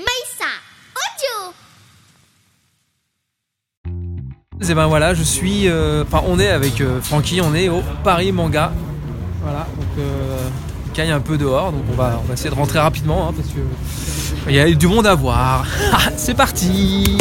Maïssa Audio Et ben voilà, je suis. euh, Enfin, on est avec euh, Francky, on est au Paris Manga. Voilà, donc euh, il caille un peu dehors, donc on va, on va essayer de rentrer rapidement hein, parce que il y a du monde à voir. Ah, C'est parti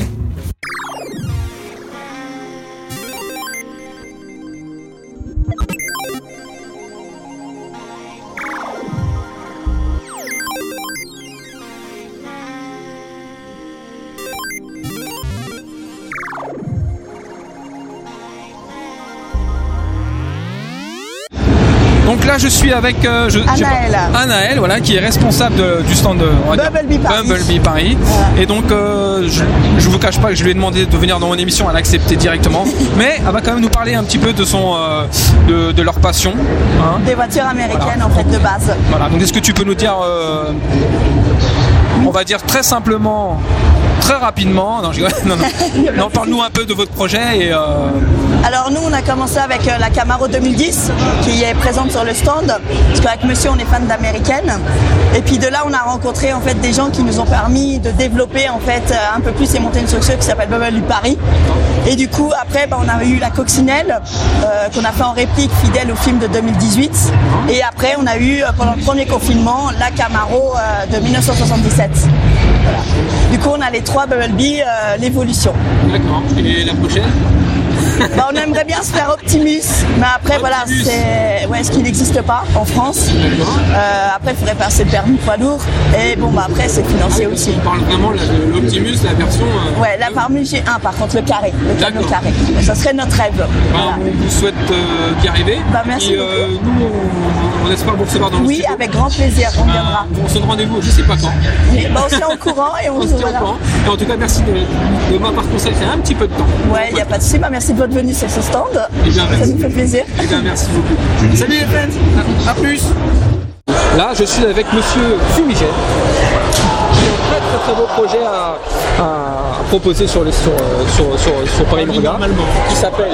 je suis avec euh, je- pas, Anaël. Voilà, qui est responsable de- du stand de va dire, Bumblebee Paris. Bumblebee Paris. Voilà. Et donc, euh, je, je vous cache pas que je lui ai demandé de venir dans mon émission, elle a accepté directement. Mais elle va quand même nous parler un petit peu de son, euh, de, de leur passion. hein. Des voitures américaines en fait de base. Voilà. Donc, est-ce que tu peux nous dire, euh, on va dire très simplement, très rapidement, non, je rigole. non, non, non parle-nous un peu de votre projet et. Alors nous on a commencé avec euh, la Camaro 2010 qui est présente sur le stand parce qu'avec monsieur on est fan d'américaine et puis de là on a rencontré en fait des gens qui nous ont permis de développer en fait euh, un peu plus et monter une structure qui s'appelle Bubble du Paris et du coup après bah, on a eu la coccinelle euh, qu'on a fait en réplique fidèle au film de 2018 et après on a eu pendant le premier confinement la Camaro de 1977. Voilà. Du coup on a les trois Bumblebee, euh, l'évolution. D'accord. Et la prochaine? Bah, on aimerait bien se faire Optimus, mais après voilà, c'est ouais, ce qui n'existe pas en France. Euh, après, il faudrait passer le permis poids lourd. Et bon, bah après, c'est financier aussi. On parle vraiment de l'Optimus, la version. euh, Ouais, la parmi j'ai un, par contre, le carré, le camion carré. Ça serait notre rêve. Bah, Voilà. on vous souhaite euh, d'y arriver. Bah, merci Et euh, nous, on, on espère vous recevoir dans le Oui, studio. avec grand plaisir, on viendra. Euh, on se donne rendez-vous, je sais pas quand. Bah, on se tient au courant et on On se tient au voilà. courant. Et en tout cas, merci de, de m'avoir consacré un petit peu de temps. Ouais, il n'y a pas de souci. Bah, merci de votre venue sur ce stand. Eh bien, Ça merci. nous fait plaisir. Eh bien, merci beaucoup. Salut les friends, à, plus. Là, je suis avec Monsieur Fumigène, qui a un très très très beau projet à, à proposer sur, les, sur, euh, sur, sur, sur Paris Manga, qui s'appelle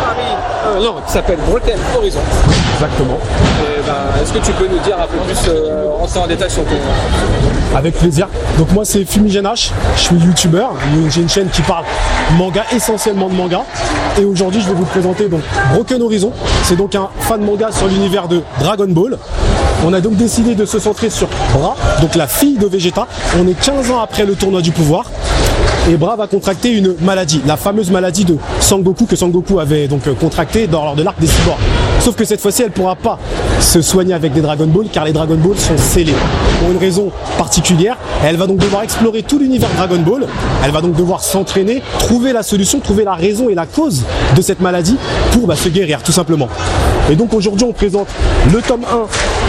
Paris, euh, non, qui s'appelle Broken Horizon. Exactement. Et ben, Est-ce que tu peux nous dire un peu plus, euh, en détail sur ton, Avec plaisir. Donc moi c'est Fumigène H, je suis youtubeur, j'ai une chaîne qui parle manga, essentiellement de manga. Et aujourd'hui je vais vous présenter donc Broken Horizon. C'est donc un fan manga sur l'univers de Dragon Ball. On a donc décidé de se centrer sur Bra, donc la fille de Vegeta. On est 15 ans après le tournoi du pouvoir. Et Bra va contracter une maladie, la fameuse maladie de Sangoku que Sangoku avait donc euh, contracté dans- lors de l'arc des cyborgs. Sauf que cette fois-ci, elle ne pourra pas se soigner avec des Dragon Ball car les Dragon Ball sont scellés pour une raison particulière. Elle va donc devoir explorer tout l'univers Dragon Ball. Elle va donc devoir s'entraîner, trouver la solution, trouver la raison et la cause de cette maladie pour bah, se guérir tout simplement. Et donc aujourd'hui, on présente le tome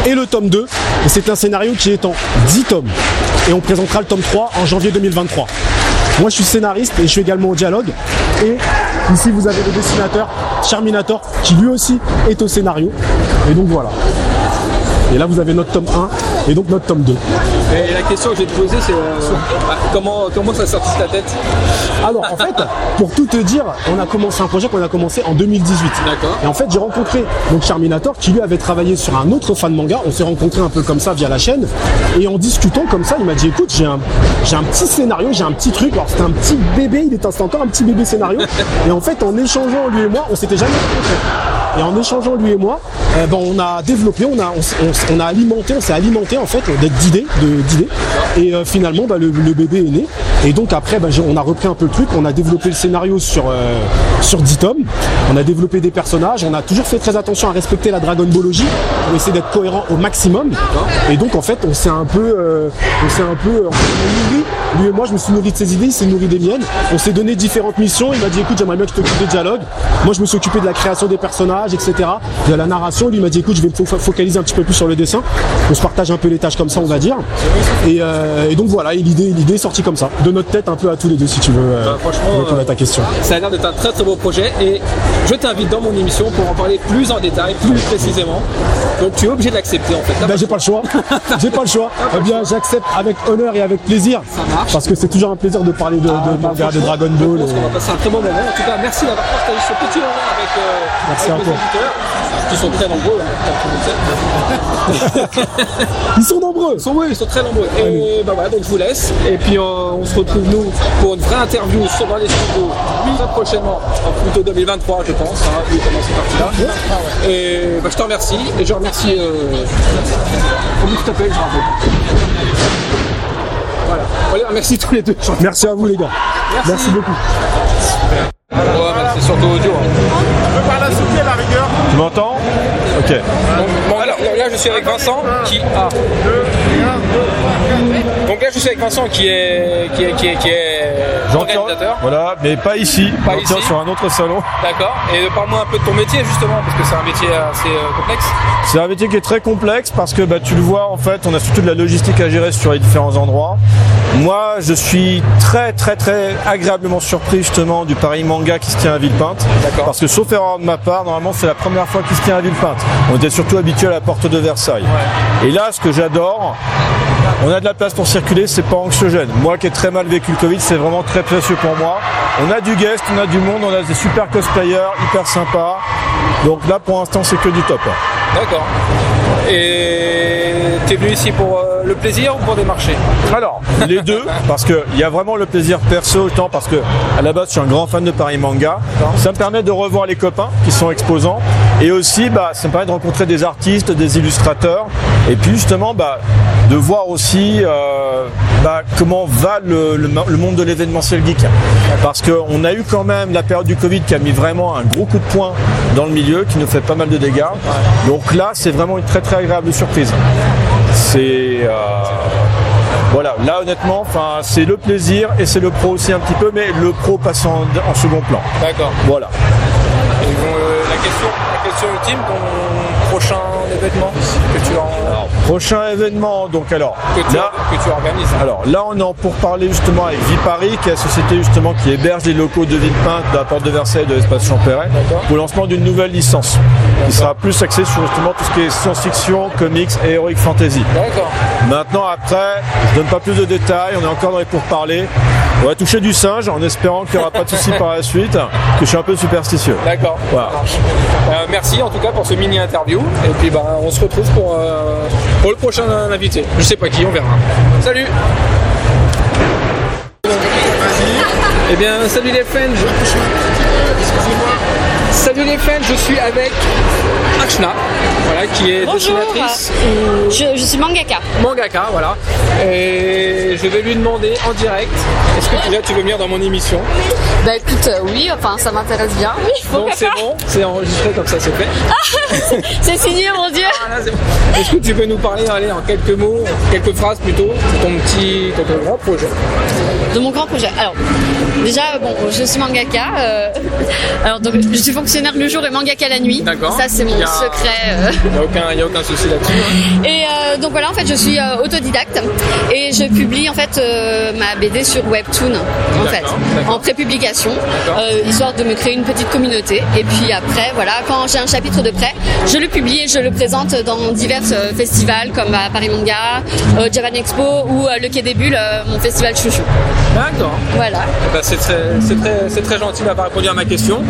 1 et le tome 2. Et c'est un scénario qui est en 10 tomes. Et on présentera le tome 3 en janvier 2023. Moi, je suis scénariste et je suis également au dialogue. Et ici, vous avez le dessinateur Charminator qui lui aussi est au scénario. Et donc voilà. Et là, vous avez notre tome 1 et donc notre tome 2. Et la question que je vais te poser, c'est euh, bah, comment, comment ça sortit de ta tête? Alors, en fait, pour tout te dire, on a commencé un projet qu'on a commencé en 2018. D'accord. Et en fait, j'ai rencontré donc Charminator qui lui avait travaillé sur un autre fan manga. On s'est rencontrés un peu comme ça via la chaîne. Et en discutant comme ça, il m'a dit écoute, j'ai un, j'ai un petit scénario, j'ai un petit truc. Alors, c'était un petit bébé, il était c'était encore un petit bébé scénario. Et en fait, en échangeant lui et moi, on s'était jamais rencontrés. Et en échangeant lui et moi, euh, ben, on a développé, on a, on, a alimenté, on s'est alimenté en fait d'idées, de- d'idées. Et euh, finalement, ben, le, bébé est né. Et donc après, j'ai- on a repris un peu le truc, on a développé le scénario sur, euh, sur 10 tomes. On a développé des personnages, on a toujours fait très attention à respecter la Dragon Ballogie pour essayer d'être cohérent au maximum. Et donc en fait, on s'est un peu, euh, on s'est un peu. Lui et moi, je me suis nourri de ses idées, il s'est nourri des miennes. On s'est donné différentes missions. Il m'a dit écoute, j'aimerais bien que tu t'occupes des dialogues. Moi, je me suis occupé de la création des personnages, etc. De la narration. Lui il m'a dit écoute, je vais me fo- focaliser un petit peu plus sur le dessin. On se partage un peu les tâches comme ça, on va dire. Et, euh, et donc voilà, et l'idée, l'idée est sortie comme ça, de notre tête un peu à tous les deux, si tu veux. euh, Bah, franchement, répondre euh, à ta question. Ça a l'air d'être un très très beau projet et je t'invite dans mon émission pour en parler plus en détail, plus précisément. Donc tu es obligé de l'accepter en fait. Ben, j'ai pas le choix. J'ai pas le choix. Eh bien, j'accepte avec honneur et avec plaisir. Ça marche. Parce que c'est toujours un plaisir de parler de, de, Ah, de bah, de franchement, Dragon Ball. qu'on va passer un très bon moment. En tout cas, merci d'avoir partagé ce petit moment avec, euh, Merci avec à nos auditeurs. Sont très nombreux. hein. Ils sont nombreux. Ils sont, oui, ils sont très nombreux. Et bah voilà, donc je vous laisse. Et puis euh, on se retrouve nous pour une vraie interview sur les studios très prochainement, en plutôt 2023 je pense, hein, vu comment c'est parti là. Et bah, je te remercie et je remercie remercie. Euh... Comment tu t'appelles, je rappelle. Voilà. Allez, merci tous les deux. Merci à vous, les gars. Merci, merci beaucoup. Super. Ouais, mais c'est surtout audio. Hein. Tu peux parler à Sophie à la rigueur Tu m'entends Ok. Bon, bon, alors, là, je suis avec Vincent qui a. 2, 1, 2, 3, 4, gars, je suis avec Vincent qui est, qui est, qui est, organisateur. Voilà, mais pas ici. Pas ici. sur un autre salon. D'accord. Et parle-moi un peu de ton métier justement, parce que c'est un métier assez euh, complexe. C'est un métier qui est très complexe parce que bah, tu le vois en fait, on a surtout de la logistique à gérer sur les différents endroits. Moi, je suis très très très agréablement surpris justement du Paris Manga qui se tient à Villepinte. D'accord. Parce que sauf erreur de ma part, normalement c'est la première fois qu'il se tient à Villepinte. On était surtout habitué à la porte de Versailles. Et là, ce que j'adore, on a de la place pour circuler, c'est pas anxiogène. Moi qui ai très mal vécu le Covid, c'est vraiment très précieux pour moi. On a du guest, on a du monde, on a des super cosplayers, hyper sympas. Donc là, pour l'instant, c'est que du top. D'accord. Et t'es venu ici pour euh, le plaisir ou pour des marchés? Alors, les deux, parce qu'il y a vraiment le plaisir perso, autant parce que à la base je suis un grand fan de Paris Manga. Ça me permet de revoir les copains qui sont exposants. Et aussi, bah, ça me permet de rencontrer des artistes, des illustrateurs. Et puis justement, bah, de voir aussi euh, bah, comment va le, le ma- le monde de l'événementiel geek. Parce qu'on a eu quand même la période du Covid qui a mis vraiment un gros coup de poing dans le milieu, qui nous fait pas mal de dégâts. Donc là, c'est vraiment une très très agréable surprise. C'est euh, voilà, là honnêtement, enfin c'est le plaisir et c'est le pro aussi un petit peu, mais le pro passe en, en second plan. D'accord. Voilà. Et euh, la question, la question ultime, prochain événement que tu, en, Prochain événement, donc alors que tu, là, que tu organises. alors là on est en pour parler justement avec Viparis, qui est la société justement qui héberge les locaux de Villepinte, de la porte de Versailles, de l'espace Champéret, pour le lancement d'une nouvelle licence, qui sera plus axée sur justement tout ce qui est science-fiction, comics et heroic fantasy. D'accord. Maintenant, après, je donne pas plus de détails, on est encore dans les pourparlers. On va toucher du singe en espérant qu'il n'y aura pas de soucis par la suite, que je suis un peu superstitieux. D'accord. Voilà. Euh, merci en tout cas pour ce mini interview. Et puis bah, on se retrouve pour, euh, pour le prochain invité. Je sais pas qui, on verra. Salut Eh bien, salut les fans. Salut les fans, je suis avec Ashna, voilà, qui est Bonjour. dessinatrice Je, je suis mangaka. mangaka, voilà. Et je vais lui demander en direct, est-ce que déjà tu veux venir dans mon émission Bah écoute, euh, oui, enfin ça m'intéresse bien. Oui, Donc c'est bon, c'est enregistré comme ça, c'est fait. c'est signé, mon dieu. Voilà, bon. Est-ce que tu peux nous parler, allez, en quelques mots, quelques phrases plutôt, de ton petit, de ton grand projet? De mon grand projet. Alors, déjà, bon, je suis mangaka. euh, alors, donc, je suis fonctionnaire le jour et mangaka la nuit. D'accord. Ça, c'est mon Il a- secret. euh. Il n'y a, aucun- y a aucun souci là-dessus. hein. Et euh, donc voilà, en fait, je suis euh, autodidacte et je publie en fait ma BD sur Webtoon, en fait, en prépublication, histoire de me créer une petite communauté. Et puis après, voilà, quand j'ai un chapitre de prêt, je le publie et je le présente dans divers festivals comme à Paris Manga, Japan Expo ou le Quai des Bulles, mon festival chouchou. D'accord. Voilà, Eh ben, c'est très, c'est très, gentil d'avoir répondu à ma question.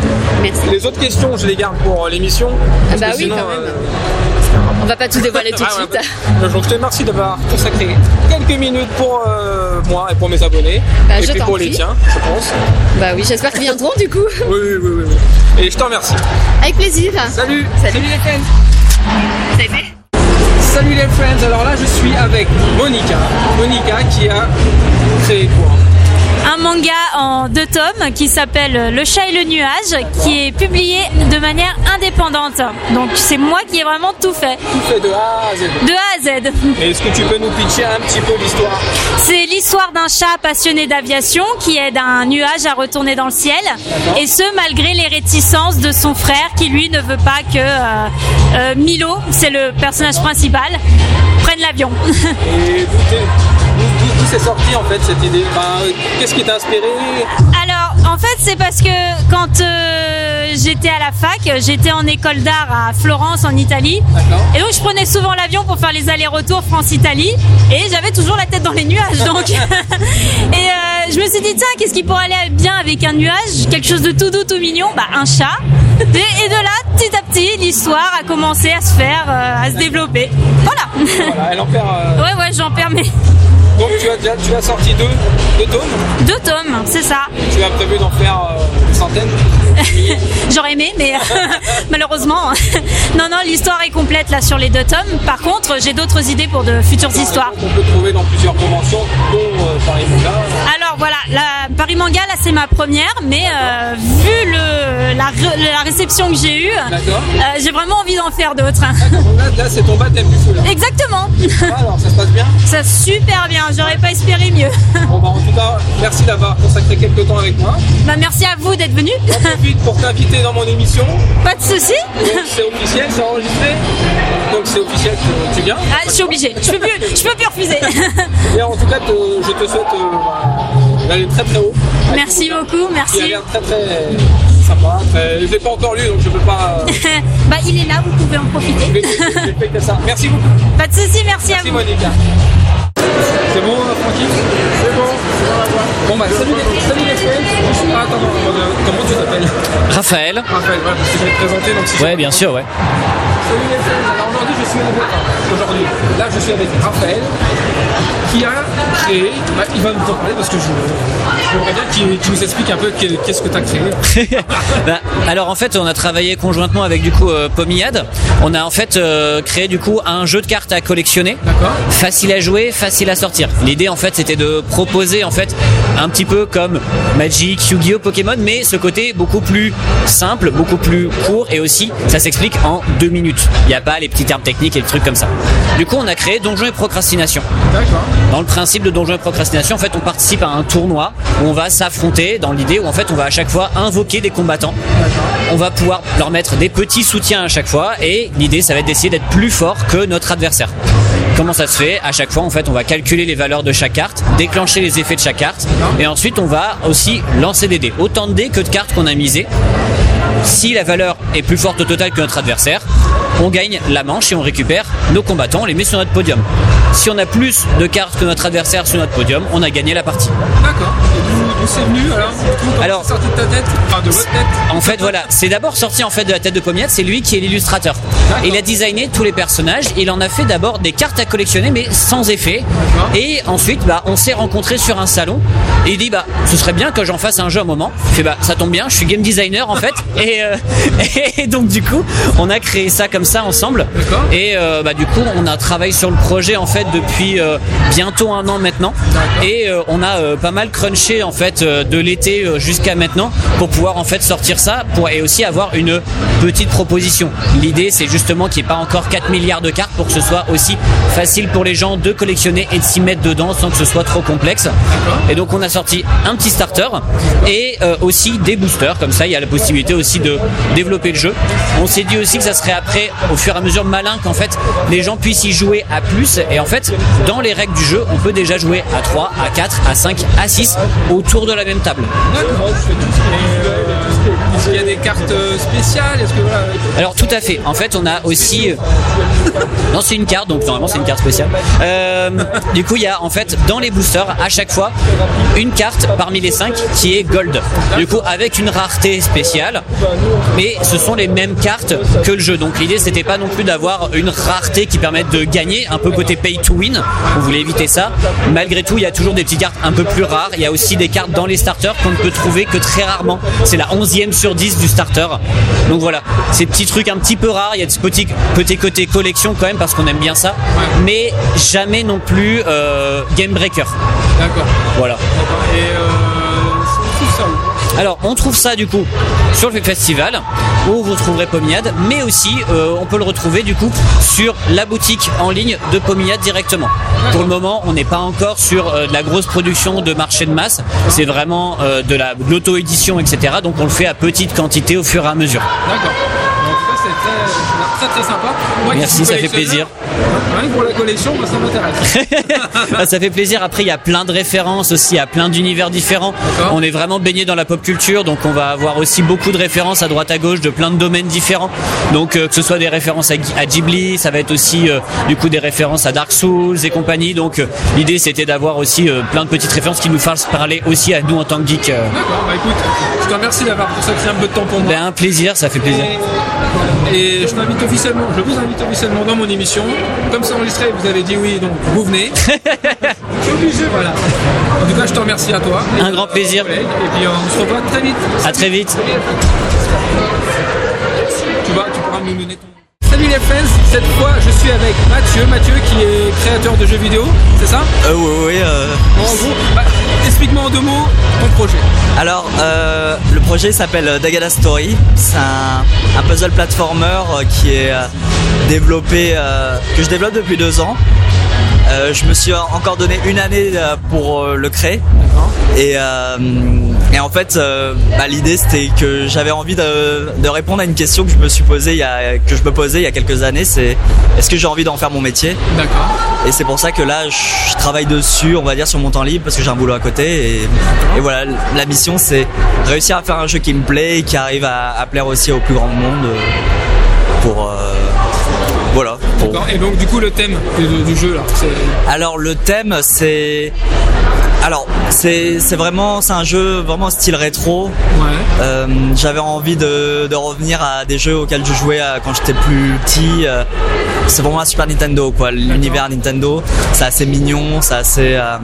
merci. Les autres questions, je les garde pour l'émission. parce bah oui, sinon, quand même. euh, On va pas tout dévoiler tout de ah, ouais, suite. ouais. Donc je te remercie d'avoir consacré quelques minutes pour euh, moi et pour mes abonnés. Bah, et je puis pour les tiens, je pense. Bah oui, j'espère qu'ils viendront du coup. Oui, oui, oui, oui. Et je te remercie. Avec plaisir. Salut Salut. les fans Ça a été Salut les friends, alors là je suis avec Monica. Monica qui a créé quoi? Un manga en deux tomes qui s'appelle Le chat et le nuage, qui est publié de manière indépendante. Donc c'est moi qui ai vraiment tout fait, Tout fait de A à Z. de A à Z. Et Est-ce que tu peux nous pitcher un petit peu l'histoire? C'est l'histoire d'un chat passionné d'aviation qui aide un nuage à retourner dans le ciel, et ce malgré les réticences de son frère qui lui ne veut pas que euh, euh, Milo, c'est le personnage principal, prenne l'avion. D'où c'est sorti en fait cette idée? Qu'est-ce qui t'a inspiré? Alors, en fait, c'est parce que quand euh, j'étais à la fac, j'étais en école d'art à Florence, en Italie. Et donc, je prenais souvent l'avion pour faire les allers-retours France-Italie. Et j'avais toujours la tête dans les nuages. Donc, et euh, je me suis dit, tiens, qu'est-ce qui pourrait aller bien avec un nuage? Quelque chose de tout doux, tout mignon? Bah, un chat. Et, de là, petit à petit, l'histoire a commencé à se faire, euh, à se développer. Voilà. Voilà, elle en perd. euh, Ouais, ouais, j'en permets. Donc tu as déjà tu as sorti deux, deux tomes. Deux tomes, c'est ça. Tu as prévu d'en faire euh, des centaines. J'aurais aimé, mais malheureusement. non, non, l'histoire est complète là sur les deux tomes. Par contre, j'ai d'autres idées pour de futures histoires. On peut trouver dans plusieurs conventions, dont euh, Paris Manga. Alors voilà, la Paris Manga, là c'est ma première, mais euh, vu le, la, réception que j'ai eue, euh, j'ai vraiment envie d'en faire d'autres. Là, là c'est ton baptême du feu là. Exactement. Ah, Alors ça se passe bien. Ça super bien, j'aurais pas espéré mieux. Bon bah en tout cas, merci d'avoir consacré quelques temps avec moi. bah, merci à vous d'être venu. J'en profite pour t'inviter dans mon émission. pas de souci. Donc c'est officiel, c'est enregistré. Donc c'est officiel, tu- tu viens. Ah, je suis obligée. Je peux plus, je peux plus refuser. Et en tout cas, te- je te souhaite euh, bah, d'aller très très haut. Merci beaucoup, a merci. l'air très très sympa. Très... Je l'ai pas encore lu, donc je peux pas. euh, bah il est là, vous pouvez en je vais profiter. je vais que ça. Merci beaucoup. Pas de souci, merci à Merci vous. Monica. C'est bon, euh, Francky C'est bon, c'est dans la. Bon bah salut les salut les friends. Ah, attends, comment, comment tu t'appelles Raphaël Raphaël, ouais, parce que je vais te présenter donc si Ouais, bien sûr, ouais. Salut les friends. Alors aujourd'hui je suis avec enfin, aujourd'hui. Là je suis avec Raphaël qui a créé. bah, il va nous en parler parce que je, voudrais bien qu'il nous explique un peu qu'est- qu'est-ce que tu as créé. Bah, alors en fait, on a travaillé conjointement avec du coup euh. On a en fait euh, créé du coup un jeu de cartes à collectionner. Facile à jouer, facile à sortir. L'idée en fait c'était de proposer en fait un petit peu comme Magic, Yu-Gi-Oh, Pokémon, mais ce côté beaucoup plus simple, beaucoup plus court et aussi ça s'explique en deux minutes. Il n'y a pas les petits termes techniques et les trucs comme ça. Du coup on a créé Donjons et Procrastination. D'accord. Dans le principe de Donjons et Procrastination, en fait, on participe à un tournoi où on va s'affronter dans l'idée où en fait on va à chaque fois invoquer des combattants. On va pouvoir leur mettre des petits soutiens à chaque fois et l'idée ça va être d'essayer d'être plus fort que notre adversaire. Comment ça se fait? À chaque fois, en fait, on va calculer les valeurs de chaque carte, déclencher les effets de chaque carte, et ensuite on va aussi lancer des dés. Autant de dés que de cartes qu'on a misées. Si la valeur est plus forte au total que notre adversaire, on gagne la manche et on récupère nos combattants, on les met sur notre podium. Si on a plus de cartes que notre adversaire sur notre podium, on a gagné la partie. D'accord. D'où c'est venu alors sorti de ta tête Enfin de votre tête En fait, voilà, c'est d'abord sorti en fait de la tête de Pomiette, c'est lui qui est l'illustrateur. Il a designé tous les personnages, il en a fait d'abord des cartes à collectionner mais sans effet. Et ensuite, bah, on s'est rencontrés sur un salon et il dit bah, ce serait bien que j'en fasse un jeu un moment. Fait bah, ça tombe bien, je suis game designer en fait. Et, euh, et donc du coup, on a créé ça comme ça ensemble. Et euh, bah, du coup, on a travaillé sur le projet en fait depuis euh, bientôt un an maintenant. Et on a pas mal crunché en fait euh, de l'été euh, jusqu'à maintenant pour pouvoir en fait sortir ça pour, et aussi avoir une petite proposition. L'idée c'est justement qu'il n'y ait pas encore 4 milliards de cartes pour que ce soit aussi facile pour les gens de collectionner et de s'y mettre dedans sans que ce soit trop complexe. Et donc on a sorti un petit starter et euh, aussi des boosters comme ça il y a la possibilité aussi de développer le jeu. On s'est dit aussi que ça serait après au fur et à mesure malin qu'en fait les gens puissent y jouer à plus et en fait dans les règles du jeu on peut déjà jouer à 3, à 4, à 5, à 6 autour de la même table. D'accord. Je fais tout ce qui est visuel, tout ce qui est- Est-ce qu'il y a des cartes euh, spéciales que voilà Alors tout à fait. En fait, on a aussi. euh, Non, c'est une carte, donc normalement c'est une carte spéciale. Euh, du coup, il y a en fait dans les boosters à chaque fois une carte parmi les cinq qui est gold. Du coup, avec une rareté spéciale, mais ce sont les mêmes cartes que le jeu. Donc l'idée c'était pas non plus d'avoir une rareté qui permette de gagner, un peu côté pay to win. On voulait éviter ça. Malgré tout, il y a toujours des petites cartes un peu plus rares. Il y a aussi des cartes dans les starters qu'on ne peut trouver que très rarement. C'est la 11e sur 10 du starter. Donc voilà, ces petits trucs un petit peu rares. Il y a de ce petit, petit côté collection quand même parce qu'on aime bien ça. Mais jamais non plus euh, game breaker. D'accord. Voilà. Et euh, Alors, on trouve ça du coup sur le festival où vous trouverez Pomiade, mais aussi euh, on peut le retrouver du coup sur la boutique en ligne de Pomiade directement. Pour le moment, on n'est pas encore sur euh, de la grosse production de marché de masse, c'est vraiment euh, de la- l'auto-édition, etc. Donc on le fait à petite quantité au fur et à mesure. D'accord. Très, très très sympa. Moi Merci, ça fait plaisir. Pour la collection, ça m'intéresse. Bah, ça fait plaisir. Après, il y a plein de références aussi, à plein d'univers différents. On est vraiment baigné dans la pop culture, donc on va avoir aussi beaucoup de références à droite à gauche de plein de domaines différents. Donc euh, que ce soit des références à, Ghi- à Ghibli, ça va être aussi euh, du coup des références à Dark Souls et compagnie. Donc euh, l'idée c'était d'avoir aussi plein de petites références qui nous fassent parler aussi à nous en tant que geeks. euh. D'accord, bah écoute, je te remercie d'avoir consacré un peu de temps pour moi. Ben, un plaisir, ça fait plaisir. Et je t'invite officiellement, je vous invite officiellement dans mon émission. Comme c'est enregistré, vous avez dit oui, donc vous venez. je suis obligé, voilà. En tout cas, je te remercie à toi. Un grand plaisir. Et puis on se revoit très vite. À très vite. Tu vas, tu pourras nous donner ton. Salut les fans, cette fois je suis avec Mathieu, Mathieu qui est créateur de jeux vidéo, c'est ça? Euh, oui, oui, euh, En gros, bah, explique-moi en deux mots ton projet. Alors, euh, le projet s'appelle Dagada Story. C'est un, un puzzle platformer euh, qui est euh, développé, euh, que je développe depuis deux ans. Je me suis encore donné une année pour le créer. Et, et en fait, bah, l'idée c'était que j'avais envie de, de répondre à une question que je me suis posée, il y a, que je me posais il y a quelques années. C'est est-ce que j'ai envie d'en faire mon métier? D'accord. Et c'est pour ça que là, je travaille dessus, on va dire, sur mon temps libre, parce que j'ai un boulot à côté. Et, et voilà, la mission, c'est réussir à faire un jeu qui me plaît et qui arrive à, à plaire aussi au plus grand monde. Euh, Pour. euh, voilà. pour-. Et donc du coup le thème du, du jeu là, Alors, le thème, c'est. Alors, c'est c'est vraiment. C'est un jeu vraiment style rétro. ouais. Euh, J'avais envie de, de revenir à des jeux auxquels je jouais quand j'étais plus petit. c'est vraiment un Super Nintendo, quoi. L'univers Nintendo, c'est assez mignon, c'est assez. euh,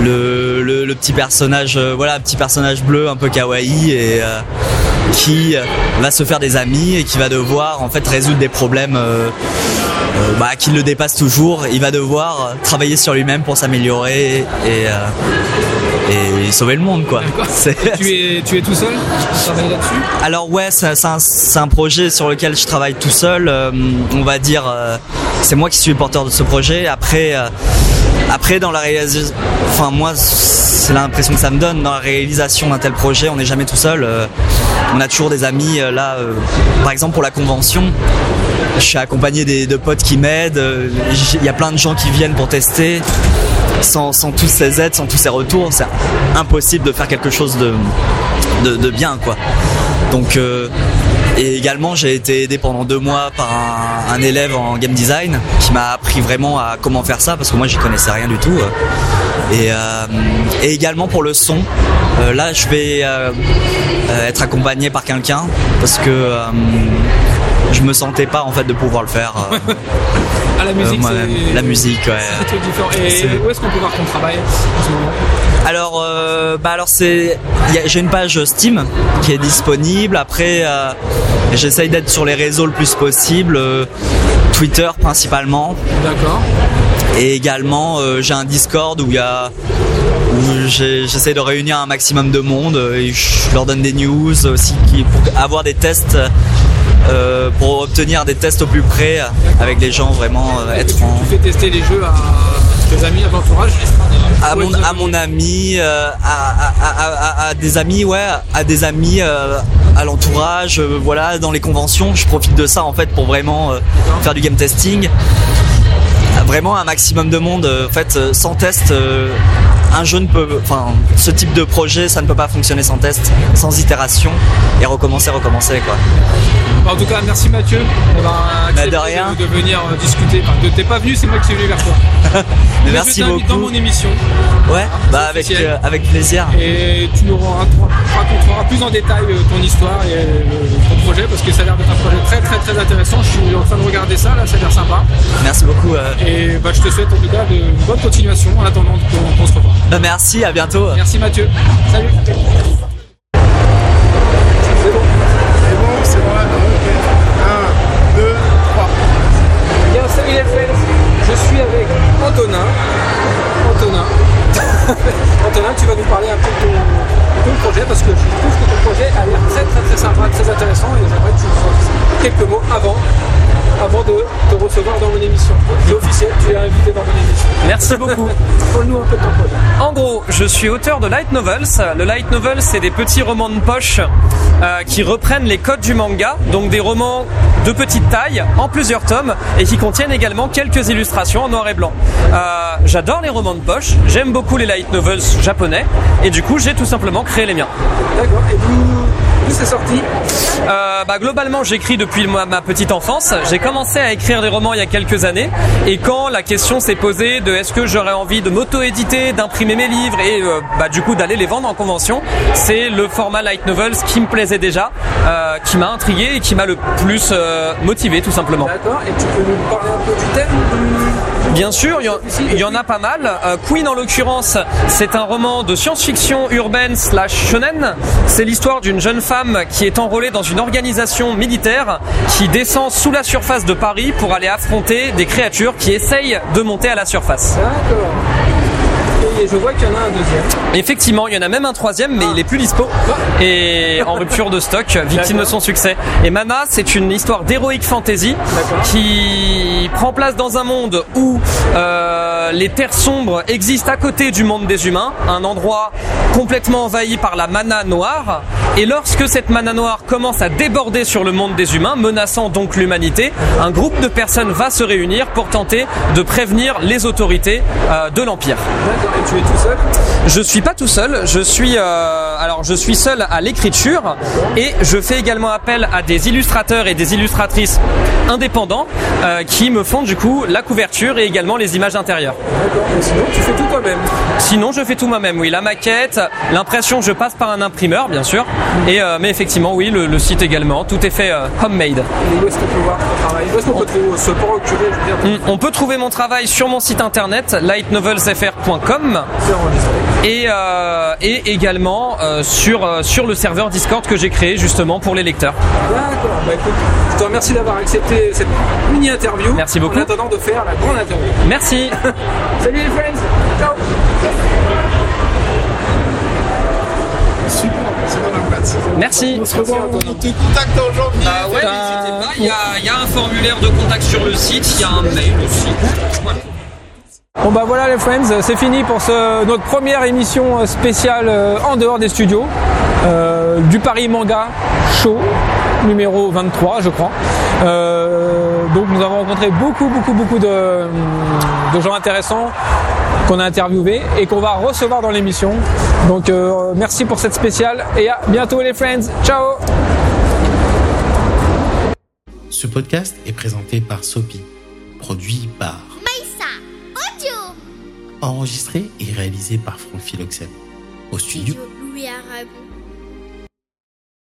le, le, le petit personnage, euh, voilà, petit personnage bleu un peu kawaii et qui va se faire des amis et qui va devoir en fait résoudre des problèmes euh, euh, bah, qui le dépassent toujours. Il va devoir travailler sur lui-même pour s'améliorer et, euh, et sauver le monde, quoi. Tu es, tu es tout seul Tu travailles là-dessus? Alors ouais, c'est un, un projet sur lequel je travaille tout seul. euh, on va dire, euh, c'est moi qui suis le porteur de ce projet. Après, euh, après dans la réalisation, enfin moi, c'est l'impression que ça me donne dans la réalisation d'un tel projet. On n'est jamais tout seul. on a toujours des amis. là, par exemple pour la convention, je suis accompagné de potes qui m'aident. Il y a plein de gens qui viennent pour tester. Sans, sans tous ces aides, sans tous ces retours, c'est impossible de faire quelque chose de, bien, quoi. Donc, euh, et également, j'ai été aidé pendant deux mois par un, élève en game design qui m'a appris vraiment à comment faire ça parce que moi, j'y connaissais rien du tout. euh. Et, euh, et également pour le son, là, je vais être accompagné par quelqu'un parce que je me sentais pas en fait de pouvoir le faire. euh, À la musique, euh, la musique, ouais. c'est un truc différent. Et où est-ce qu'on peut voir ton travail en ce moment? Alors, euh, bah alors c'est, j'ai une page Steam qui est disponible. Après, euh, j'essaye d'être sur les réseaux le plus possible, euh, Twitter principalement, D'accord. et également j'ai un Discord où il y a, j'essaie de réunir un maximum de monde. Et je leur donne des news aussi pour avoir des tests. Euh, pour obtenir des tests au plus près euh, avec les gens vraiment euh, Et être tu, en, tu fais tester les jeux à tes amis, à ton entourage à mon, à mon ami, euh, à, des amis, ouais, à des amis, euh, à l'entourage, euh, voilà, dans les conventions. Je profite de ça en fait pour vraiment euh, faire du game testing. Euh, Vraiment un maximum de monde. euh, En fait, euh, sans test, euh, un jeu ne peut, enfin, ce type de projet, ça ne peut pas fonctionner sans test, sans itération et recommencer, recommencer quoi. En tout cas, merci Mathieu d'avoir accepté de rien. de, venir euh, discuter. Enfin, de- t'es pas venu, c'est moi qui suis venu vers toi. Mais Merci je t'invite dans beaucoup. mon émission Ouais, bah avec euh, avec plaisir. et tu nous ra- raconteras plus en détail euh, ton histoire et ton projet parce que ça a l'air d'être un projet très très très intéressant. Je suis en train de regarder ça, là, ça a l'air sympa. Merci beaucoup. euh. Et bah, je te souhaite en tout cas de, une bonne continuation en attendant qu'on se revoie. Bah, merci, à bientôt. Merci Mathieu. Salut. C'est bon. Merci beaucoup. Parle-nous un peu de. En gros, je suis auteur de light novels. Le light novel, c'est des petits romans de poche euh, qui reprennent les codes du manga, donc des romans de petite taille, en plusieurs tomes, et qui contiennent également quelques illustrations en noir et blanc. Euh, J'adore les romans de poche, j'aime beaucoup les light novels japonais, et du coup, j'ai tout simplement créé les miens. D'accord. Et vous, c'est sorti Euh, bah, globalement, j'écris depuis ma, ma petite enfance. J'ai commencé à écrire des romans il y a quelques années. Et quand la question s'est posée de est-ce que j'aurais envie de m'auto-éditer, d'imprimer mes livres et euh, bah, du coup d'aller les vendre en convention, c'est le format light novels qui me plaisait déjà, euh, qui m'a intrigué et qui m'a le plus euh, motivé tout simplement. D'accord. Et tu peux nous parler un peu du thème Bien sûr, il y en- a pas mal. Queen, en l'occurrence, c'est un roman de science-fiction urbaine slash shonen. C'est l'histoire d'une jeune femme qui est enrôlée dans une organisation militaire qui descend sous la surface de Paris pour aller affronter des créatures qui essayent de monter à la surface. D'accord. Et je vois qu'il y en a un deuxième. Effectivement, il y en a même un troisième, mais il est plus dispo et en rupture de stock, victime de son succès. Et Mana, c'est une histoire d'héroïque fantasy qui prend place dans un monde où euh, les terres sombres existent à côté du monde des humains, un endroit complètement envahi par la mana noire. Et lorsque cette mana noire commence à déborder sur le monde des humains, menaçant donc l'humanité, un groupe de personnes va se réunir pour tenter de prévenir les autorités euh, de l'empire. Je suis pas tout seul, je suis euh, alors je suis seul à l'écriture et je fais également appel à des illustrateurs et des illustratrices indépendants euh, qui me font du coup la couverture et également les images intérieures. D'accord. Et sinon, tu fais tout toi-même. Sinon, je fais tout moi-même. Oui, la maquette, l'impression, je passe par un imprimeur, bien sûr. Et euh, mais effectivement, oui, le, le site également. Tout est fait homemade. Et où est-ce qu'on peut voir ton travail Où est-ce qu'on peut trouver- se procurer je veux dire, Mm, On peut trouver mon travail sur mon site internet lightnovelsfr.com C'est enregistré. Et, euh, et également euh, sur, euh, sur le serveur Discord que j'ai créé justement pour les lecteurs. D'accord. Bah écoute, je te remercie d'avoir accepté cette mini interview. Merci beaucoup. En attendant de faire la grande interview. Merci. Salut les friends. Ciao. Super, c'est dans la place. Merci. On se revoit, on te contacte en janvier. Ah ouais, n'hésitez pas, il y, a, il y a un formulaire de contact sur le site, il y a un mail aussi. Voilà. Bon bah voilà les friends, c'est fini pour notre première émission spéciale euh, en dehors des studios euh, du Paris Manga Show numéro 23 je crois. Euh, donc nous avons rencontré beaucoup beaucoup beaucoup de, gens intéressants qu'on a interviewés et qu'on va recevoir dans l'émission. Donc euh, merci pour cette spéciale et à bientôt les friends. Ciao Ce podcast est présenté par Sopi, produit par enregistré et réalisé par Franck Philoxène. Au studio Louis Aragon